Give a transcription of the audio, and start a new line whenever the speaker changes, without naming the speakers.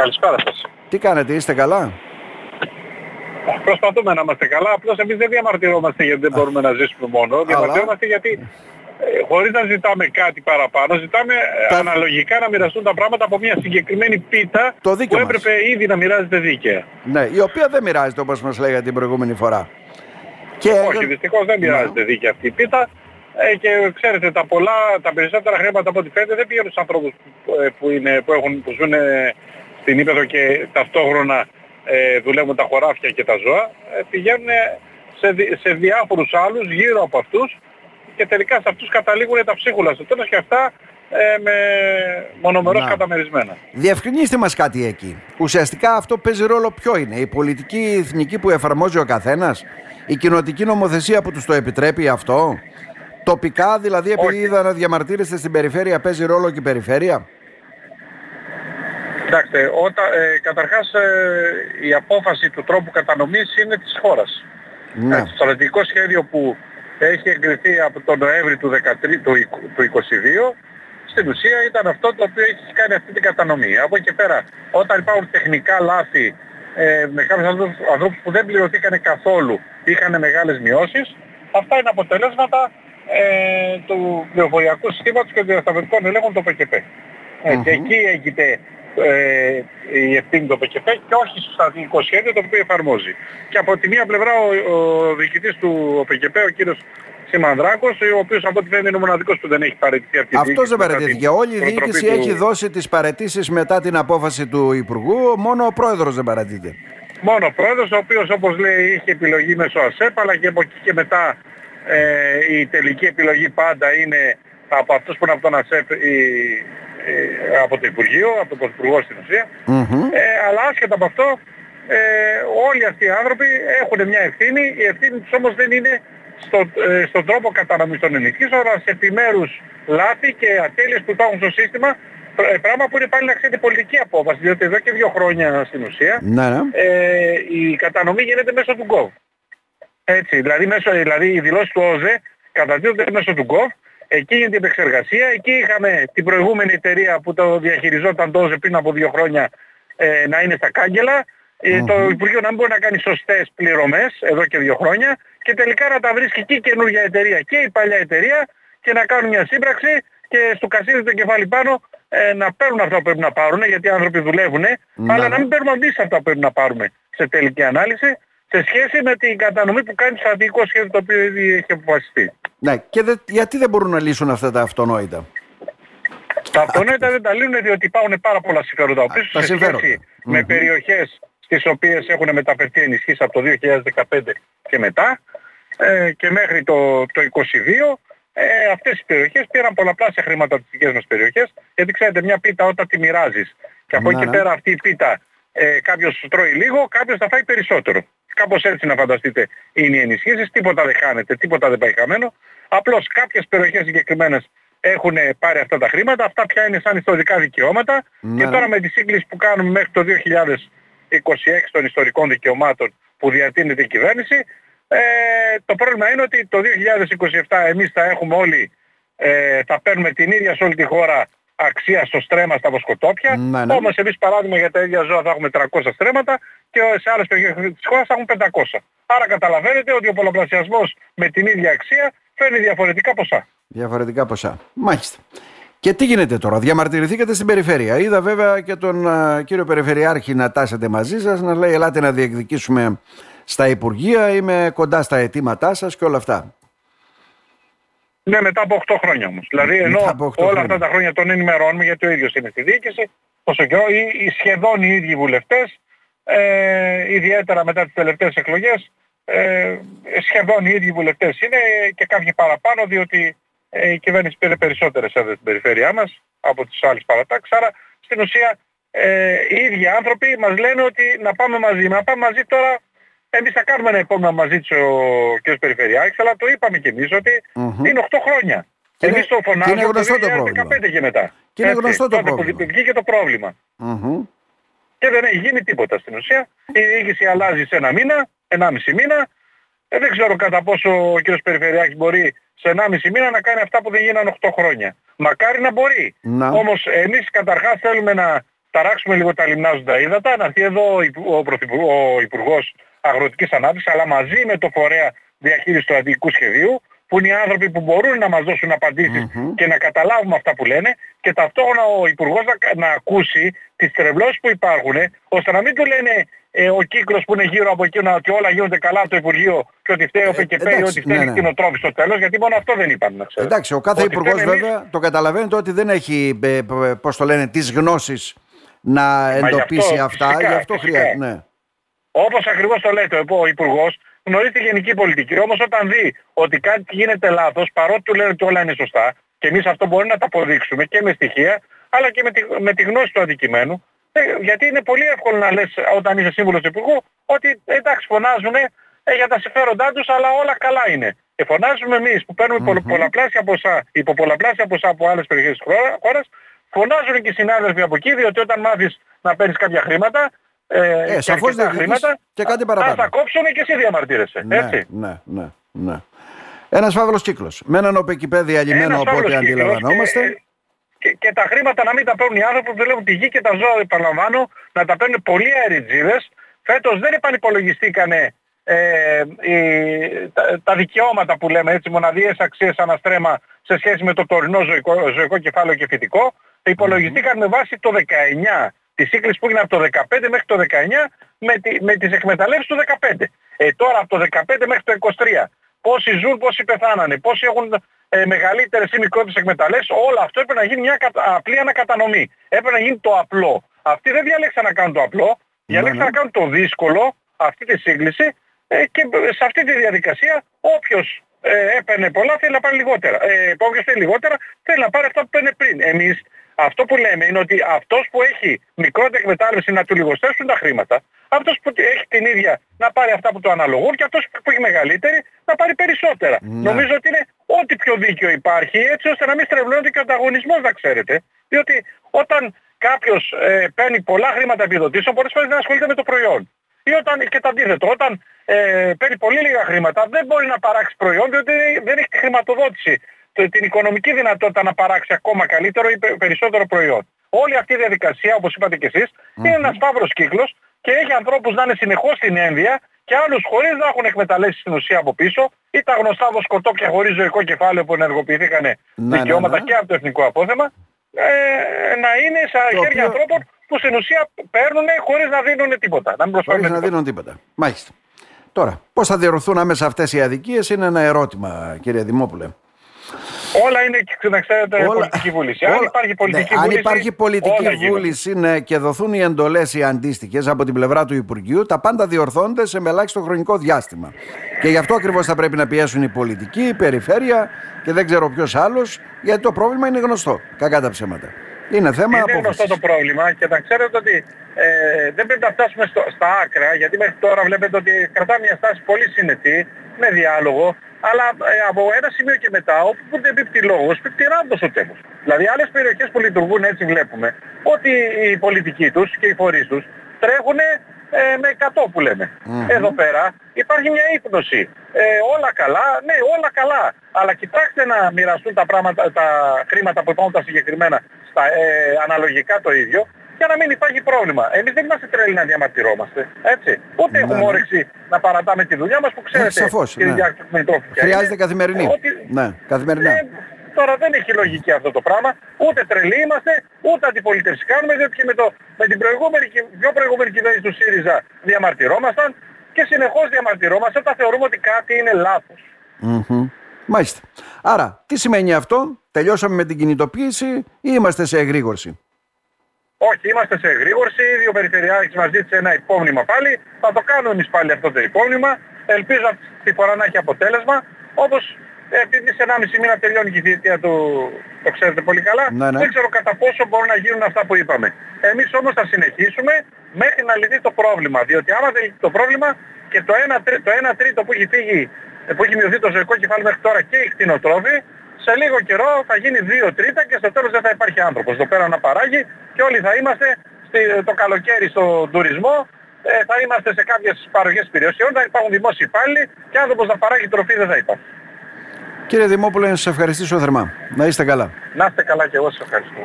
Καλησπέρα σας.
Τι κάνετε, είστε καλά;
Προσπαθούμε να είμαστε καλά, απλώς εμείς δεν διαμαρτυρόμαστε γιατί δεν μπορούμε να ζήσουμε μόνο. Διαμαρτυρόμαστε γιατί ε, χωρίς να ζητάμε κάτι παραπάνω, ζητάμε ε,
Τα-
αναλογικά να μοιραστούν τα πράγματα από μια συγκεκριμένη πίτα
Το δίκιο
που
μας.
έπρεπε ήδη να μοιράζεται δίκαια.
Ναι, η οποία δεν μοιράζεται όπως μας λέγατε την προηγούμενη φορά. Και
Όχι, δυστυχώς δεν μοιράζεται δίκαια αυτή η πίτα. Ε, και ξέρετε, τα πολλά, τα περισσότερα χρήματα από ό,τι φαίνεται δεν πηγαίνουν στους ανθρώπους που, ε, που, είναι, που, έχουν, που ζουν ε, στην Ήπεδο και ταυτόχρονα ε, δουλεύουν τα χωράφια και τα ζώα. Ε, πηγαίνουν σε, δι- σε διάφορους άλλους γύρω από αυτούς και τελικά σε αυτούς καταλήγουν τα ψίχουλα στο τέλος και αυτά ε, με μονομερώς
Να.
καταμερισμένα.
διευκρινίστε μας κάτι εκεί. Ουσιαστικά αυτό παίζει ρόλο ποιο είναι. Η πολιτική εθνική που εφαρμόζει ο καθένας. Η κοινοτική νομοθεσία που τους το επιτρέπει αυτό; Τοπικά δηλαδή επειδή
Όχι.
είδα να διαμαρτύρεστε στην περιφέρεια παίζει ρόλο και η περιφέρεια;
Κοιτάξτε, όταν, ε, καταρχάς ε, η απόφαση του τρόπου κατανομής είναι της χώρας.
Ναι.
Ε, Το στρατηγικό σχέδιο που έχει εγκριθεί από τον Νοέμβρη του, 13, του, εικο- του 22 στην ουσία ήταν αυτό το οποίο έχει κάνει αυτή την κατανομή. Από εκεί και πέρα, όταν υπάρχουν τεχνικά λάθη ε, με κάποιους ανθρώπους, ανθρώπους που δεν πληρωθήκανε καθόλου, είχαν μεγάλες μειώσεις, αυτά είναι αποτελέσματα ε, του πληροφοριακού συστήματος και των διασταυρωτικών ελέγχων του ΠΚΠ. Ε,
Μμμ.
Και εκεί έγινε ε, η ευθύνη του ΠΚΠ και όχι στο στρατηγικό σχέδιο το οποίο εφαρμόζει. Και από τη μία πλευρά ο, ο διοικητής του ΠΚΠ, ο κύριος Σιμανδράκος, ο οποίος από ό,τι φαίνεται είναι ο μοναδικός που δεν έχει παραιτηθεί αυτή η
Αυτός
διοίκηση
δεν
μετά
παραιτήθηκε.
την
Όλη η
προτροπή
διοίκηση
του-
έχει δώσει τις παρετήσεις μετά την απόφαση του Υπουργού. Μόνο ο πρόεδρος δεν παρατήθηκε.
Μόνο ο πρόεδρος, ο οποίος όπως λέει είχε επιλογή μέσω ΑΣΕΠ, αλλά και από εκεί και μετά ε, η τελική επιλογή πάντα είναι από αυτούς που είναι από τον ΑΣΕΠ η, ε, από το Υπουργείο, από τον Πρωθυπουργό στην ουσία.
Μμμ.
Ε, αλλά άσχετα από αυτό, ε, όλοι αυτοί οι άνθρωποι έχουν μια ευθύνη. Η ευθύνη τους όμως δεν είναι στο, ε, στον τρόπο κατανομής των ενισχύσεων, αλλά σε επιμέρους λάθη και ατέλειες που υπάρχουν στο σύστημα, πρα- ε, πράγμα που είναι πάλι να ξέρετε πολιτική απόφαση, διότι εδώ και δύο χρόνια στην ουσία
Ναι, ναι.
ε, η κατανομή γίνεται μέσω του GOV. Έτσι, δηλαδή, μέσω, δηλαδή οι δηλώσεις του ΟΖΕ καταδίδονται μέσω του GOV. Εκεί γίνεται η επεξεργασία. Εκεί είχαμε την προηγούμενη εταιρεία που το διαχειριζόταν το ΟΖΕ πριν από δύο χρόνια ε, να είναι στα κάγκελα. Ε, Το Υπουργείο να μην μπορεί να κάνει σωστές πληρωμές εδώ και δύο χρόνια και τελικά να τα βρίσκει και η καινούργια εταιρεία και η παλιά εταιρεία και να κάνουν μια σύμπραξη και στο κασίδι το κεφάλι πάνω ε, να παίρνουν αυτά που πρέπει να πάρουν γιατί οι άνθρωποι δουλεύουν
Ναι.
αλλά να μην παίρνουμε εμείς αυτά που πρέπει να πάρουμε σε τελική ανάλυση σε σχέση με την κατανομή που κάνεις το στρατηγικό σχέδιο το οποίο ήδη έχει αποφασιστεί.
ναι. Και δε- γιατί δεν μπορούν να λύσουν αυτά τα αυτονόητα;
Τα αυτονόητα δεν τα λύνουν διότι υπάρχουν πάρα πολλά συμφέροντα πίσω
τα
σε
συμφέροντα.
σχέση με
Μμμ.
περιοχές στις οποίες έχουν μεταφερθεί ενισχύσεις από το 2015 και μετά ε, και μέχρι το, το 22 ε, αυτές οι περιοχές πήραν πολλαπλάσια χρήματα από τις δικές μας περιοχές γιατί ξέρετε μια πίτα όταν τη μοιράζεις και από
Ναι,
εκεί και
ναι.
πέρα αυτή η πίτα ε, κάποιος τρώει λίγο, κάποιος θα φάει περισσότερο. Κάπως έτσι να φανταστείτε είναι οι ενισχύσεις, τίποτα δεν χάνεται, τίποτα δεν πάει χαμένο. Απλώς κάποιες περιοχές συγκεκριμένες έχουν πάρει αυτά τα χρήματα, αυτά πια είναι σαν ιστορικά δικαιώματα
Ναι.
και τώρα με τη σύγκληση που κάνουμε μέχρι το 2026 των ιστορικών δικαιωμάτων που διατείνεται η κυβέρνηση, ε, το πρόβλημα είναι ότι το 2027 εμείς θα έχουμε όλοι, ε, θα παίρνουμε την ίδια σε όλη τη χώρα αξία στο στρέμμα στα βοσκοτόπια.
Ναι, ναι.
Όμως εμείς παράδειγμα για τα ίδια ζώα θα έχουμε 300 στρέμματα και σε άλλες περιοχές της χώρας θα έχουμε 500. Άρα καταλαβαίνετε ότι ο πολλαπλασιασμός με την ίδια αξία φέρνει διαφορετικά ποσά.
Διαφορετικά ποσά. Μάλιστα. Και τι γίνεται τώρα, διαμαρτυρηθήκατε στην περιφέρεια. Είδα βέβαια και τον α, κύριο Περιφερειάρχη να τάσετε μαζί σας, να λέει ελάτε να διεκδικήσουμε στα Υπουργεία, είμαι κοντά στα αιτήματά σας και όλα αυτά.
Ναι, μετά από 8 χρόνια όμως. Δηλαδή ενώ
Μετά από
όλα
οκτώ χρόνια.
αυτά τα χρόνια τον ενημερώνουμε γιατί ο ίδιος είναι στη διοίκηση, όσο καιρό οι, οι σχεδόν οι ίδιοι βουλευτές, ε, ιδιαίτερα μετά τις τελευταίες εκλογές, ε, σχεδόν οι ίδιοι βουλευτές είναι και κάποιοι παραπάνω διότι ε, η κυβέρνηση πήρε περισσότερες έδρες στην περιφέρειά μας από τις άλλες παρατάξεις. Άρα στην ουσία ε, οι ίδιοι άνθρωποι μας λένε ότι να πάμε μαζί. Να πάμε μαζί τώρα εμείς θα κάνουμε ένα επόμενο μαζί του ο κ. Περιφερειάρχης, αλλά το είπαμε κι εμείς ότι
Μμμ.
είναι 8 χρόνια.
Και
εμείς
είναι-
το
και είναι
φωνάζουμε από το
γνωστό το
2015
πρόβλημα.
και μετά.
Και είναι
Έτσι,
γνωστό το
τότε
πρόβλημα.
που βγήκε το πρόβλημα.
Μμμ.
Και δεν έχει γίνει τίποτα στην ουσία. Η διοίκηση αλλάζει σε ένα μήνα, ενάμιση μήνα. Ε, δεν ξέρω κατά πόσο ο κ. Περιφερειάρχης μπορεί σε 1,5 μήνα να κάνει αυτά που δεν γίνανε 8 χρόνια. Μακάρι να μπορεί.
Να.
Όμως εμείς καταρχάς θέλουμε να ταράξουμε λίγο τα λιμνάζοντα ύδατα, να έρθει εδώ ο, ο Υπουργός Αγροτικής Ανάπτυξης, αλλά μαζί με το φορέα διαχείρισης του στρατηγικού σχεδίου, που είναι οι άνθρωποι που μπορούν να μας δώσουν και να καταλάβουμε αυτά που λένε και ταυτόχρονα ο Υπουργός να, να ακούσει τις τρευλώσεις που υπάρχουν, ώστε να μην του λένε ε, ο κύκλος που είναι γύρω από εκείνο ότι όλα γίνονται καλά από το Υπουργείο και ότι φταίει ο ε, ΠΚΠ ότι φταίει ναι, ναι. στο τέλος, γιατί μόνο αυτό δεν είπαν να ξέρω.
Εντάξει, ο κάθε Υπουργός βέβαια το καταλαβαίνετε ότι δεν έχει, ε, πώς το λένε, τις γνώσεις να εντοπίσει αυτά, φυσικά, γι' αυτό χρειάζεται. Ναι.
Όπως ακριβώς το λέτε ο Υπουργός, γνωρίζει τη γενική πολιτική. Όμως όταν δει ότι κάτι γίνεται λάθος, παρότι του λένε ότι όλα είναι σωστά, και εμείς αυτό μπορούμε να τα αποδείξουμε και με στοιχεία, αλλά και με τη, με τη γνώση του αντικειμένου, ε, γιατί είναι πολύ εύκολο να λες όταν είσαι σύμβουλος υπουργού ότι εντάξει φωνάζουν ε, για τα συμφέροντά τους αλλά όλα καλά είναι. Και φωνάζουμε εμείς που παίρνουμε mm-hmm. πολλαπλάσια ποσά, υπό πολλαπλάσια ποσά από άλλες περιοχές της χώρας, φωνάζουν και οι συνάδελφοι από εκεί διότι όταν μάθεις να παίρνεις κάποια χρήματα
ε, ε, σαφώς δεν χρήματα,
και κάτι παραπάνω. θα κόψουν και εσύ διαμαρτύρεσαι. Ναι, έτσι.
Ναι, ναι, ναι. Ένας φαύλος κύκλος. Με έναν οπεκυπέδι αλλημένο από ό,τι αντιλαμβανόμαστε.
Και, και, και, τα χρήματα να μην τα παίρνουν οι άνθρωποι που δουλεύουν τη γη και τα ζώα, επαναλαμβάνω, να τα παίρνουν πολλοί αεριτζίδες. Φέτος δεν επανυπολογιστήκανε ε, τα, τα, δικαιώματα που λέμε έτσι, μοναδιαίες αξίες αναστρέμα σε σχέση με το τωρινό ζωικό, ζωικό κεφάλαιο και φυτικό. Υπολογιστήκαν με βάση το 19 τη σύγκληση που έγινε από το 15 μέχρι το 19 με, τη, με τις εκμεταλλεύσεις του 15. Ε, τώρα από το 15 μέχρι το 23. Πόσοι ζουν, πόσοι πεθάνανε, πόσοι έχουν ε, μεγαλύτερες ή μικρότερες εκμεταλλεύσεις, όλο αυτό έπρεπε να γίνει μια απλή ανακατανομή. Έπρεπε να γίνει το απλό. Αυτοί δεν διαλέξαν να κάνουν το απλό, ναι, διαλέξαν ναι. να κάνουν το δύσκολο, αυτή τη σύγκληση ε, και σε αυτή τη διαδικασία όποιος ε, έπαιρνε πολλά θέλει να πάρει λιγότερα. Ε, όποιος θέλει λιγότερα θέλει να πάρει αυτά που παίρνε πριν. Εμείς αυτό που λέμε είναι ότι αυτός που έχει μικρότερη εκμετάλλευση να του λιγοστέσουν τα χρήματα, αυτός που έχει την ίδια να πάρει αυτά που του αναλογούν και αυτός που έχει μεγαλύτερη να πάρει περισσότερα. Ναι. Νομίζω ότι είναι ό,τι πιο δίκαιο υπάρχει έτσι ώστε να μην στρεβλώνεται και ο ανταγωνισμός να ξέρετε. Διότι όταν κάποιος ε, παίρνει πολλά χρήματα επιδοτήσεων πολλές φορές δεν ασχολείται με το προϊόν. Ή όταν, και το αντίθετο, όταν ε, παίρνει πολύ λίγα χρήματα δεν μπορεί να παράξει προϊόν διότι δεν έχει χρηματοδότηση την οικονομική δυνατότητα να παράξει ακόμα καλύτερο ή περισσότερο προϊόν. Όλη αυτή η διαδικασία, όπως είπατε και εσείς, είναι ένας φαύρος κύκλος και έχει ανθρώπους να είναι συνεχώς στην ένδυα και άλλους χωρίς να έχουν εκμεταλλεύσεις στην ουσία από πίσω ή τα γνωστά βοσκοτόπια χωρίς ζωικό κεφάλαιο που ενεργοποιηθήκαν ναι, δικαιώματα ναι, ναι. και από το εθνικό απόθεμα ε, να είναι σε χέρια οποίο... ανθρώπων που στην ουσία παίρνουν χωρίς να δίνουν τίποτα. Να μην
χωρίς να δίνουν τίποτα. Μάλιστα. Τώρα, πώς θα διορθούν άμεσα αυτές οι αδικίες είναι ένα ερώτημα, κύριε Δημόπουλε.
Όλα είναι, να ξέρετε, όλα, πολιτική βούληση. Όλα, αν υπάρχει πολιτική ναι, βούληση,
αν υπάρχει πολιτική βούληση ναι, και δοθούν οι εντολές οι αντίστοιχες από την πλευρά του Υπουργείου, τα πάντα διορθώνται σε μελάχιστο χρονικό διάστημα. Και γι' αυτό ακριβώς θα πρέπει να πιέσουν οι πολιτικοί, η περιφέρεια και δεν ξέρω ποιος άλλος, γιατί το πρόβλημα είναι γνωστό. Κακά τα ψέματα. Είναι θέμα
Είναι γνωστό το πρόβλημα και να ξέρετε ότι ε, δεν πρέπει να φτάσουμε στο, στα άκρα, γιατί μέχρι τώρα βλέπετε ότι κρατά μια στάση πολύ συνετή, με διάλογο, αλλά ε, από ένα σημείο και μετά, όπου δεν πίπτει λόγος, πίπτει ράμπος στο τέλος. Δηλαδή άλλες περιοχές που λειτουργούν έτσι βλέπουμε, ότι οι πολιτικοί τους και οι φορείς τους τρέχουν ε, με 100 που λέμε. Εδώ πέρα υπάρχει μια ύπνωση. Ε, όλα καλά, ναι όλα καλά. Αλλά κοιτάξτε να μοιραστούν τα, πράγματα, τα χρήματα που υπάρχουν τα συγκεκριμένα στα, ε, αναλογικά το ίδιο για να μην υπάρχει πρόβλημα. Εμείς δεν είμαστε τρέλοι να διαμαρτυρόμαστε. Έτσι. Ούτε ναι, έχουμε ναι. όρεξη να παρατάμε τη δουλειά μας που ξέρετε.
Ναι, σαφώς, ναι. Χρειάζεται καθημερινή. Ότι... Ναι, καθημερινά. Ε,
τώρα δεν έχει λογική αυτό το πράγμα. Ούτε τρελοί είμαστε, ούτε αντιπολίτευση κάνουμε, διότι και με, το, με την προηγούμενη, πιο προηγούμενη κυβέρνηση του ΣΥΡΙΖΑ διαμαρτυρόμασταν και συνεχώς διαμαρτυρόμαστε όταν θεωρούμε ότι κάτι είναι λάθος.
Mm-hmm. Μάλιστα. Άρα, τι σημαίνει αυτό, τελειώσαμε με την κινητοποίηση ή είμαστε σε εγρήγορση;
Όχι, είμαστε σε εγρήγορση. Ήδη ο Περιφερειάρχης μας ζήτησε ένα υπόμνημα πάλι. Θα το κάνουμε εμείς πάλι αυτό το υπόμνημα. Ελπίζω αυτή τη φορά να έχει αποτέλεσμα. Όπως επειδή σε 1,5 μήνα τελειώνει και η θητεία του, το ξέρετε πολύ καλά, ναι, ναι. δεν ξέρω κατά πόσο μπορούν να γίνουν αυτά που είπαμε. Εμείς όμως θα συνεχίσουμε μέχρι να λυθεί το πρόβλημα. Διότι άμα δεν λυθεί το πρόβλημα και το 1, το 1 τρίτο που έχει φύγει, που έχει μειωθεί το ζωικό κεφάλι μέχρι τώρα και οι κτηνοτρόφοι, σε λίγο καιρό θα γίνει 2 τρίτα και στο τέλος δεν θα υπάρχει άνθρωπος εδώ πέρα να παράγει και όλοι θα είμαστε το καλοκαίρι στον τουρισμό, ε, θα είμαστε σε κάποιες παροχές περιοχών, θα υπάρχουν δημόσιοι υπάλληλοι και άνθρωπος να παράγει τροφή δεν θα υπάρχει.
Κύριε Δημόπουλε, να σας ευχαριστήσω θερμά. Να είστε καλά.
Να είστε καλά και εγώ σας ευχαριστώ.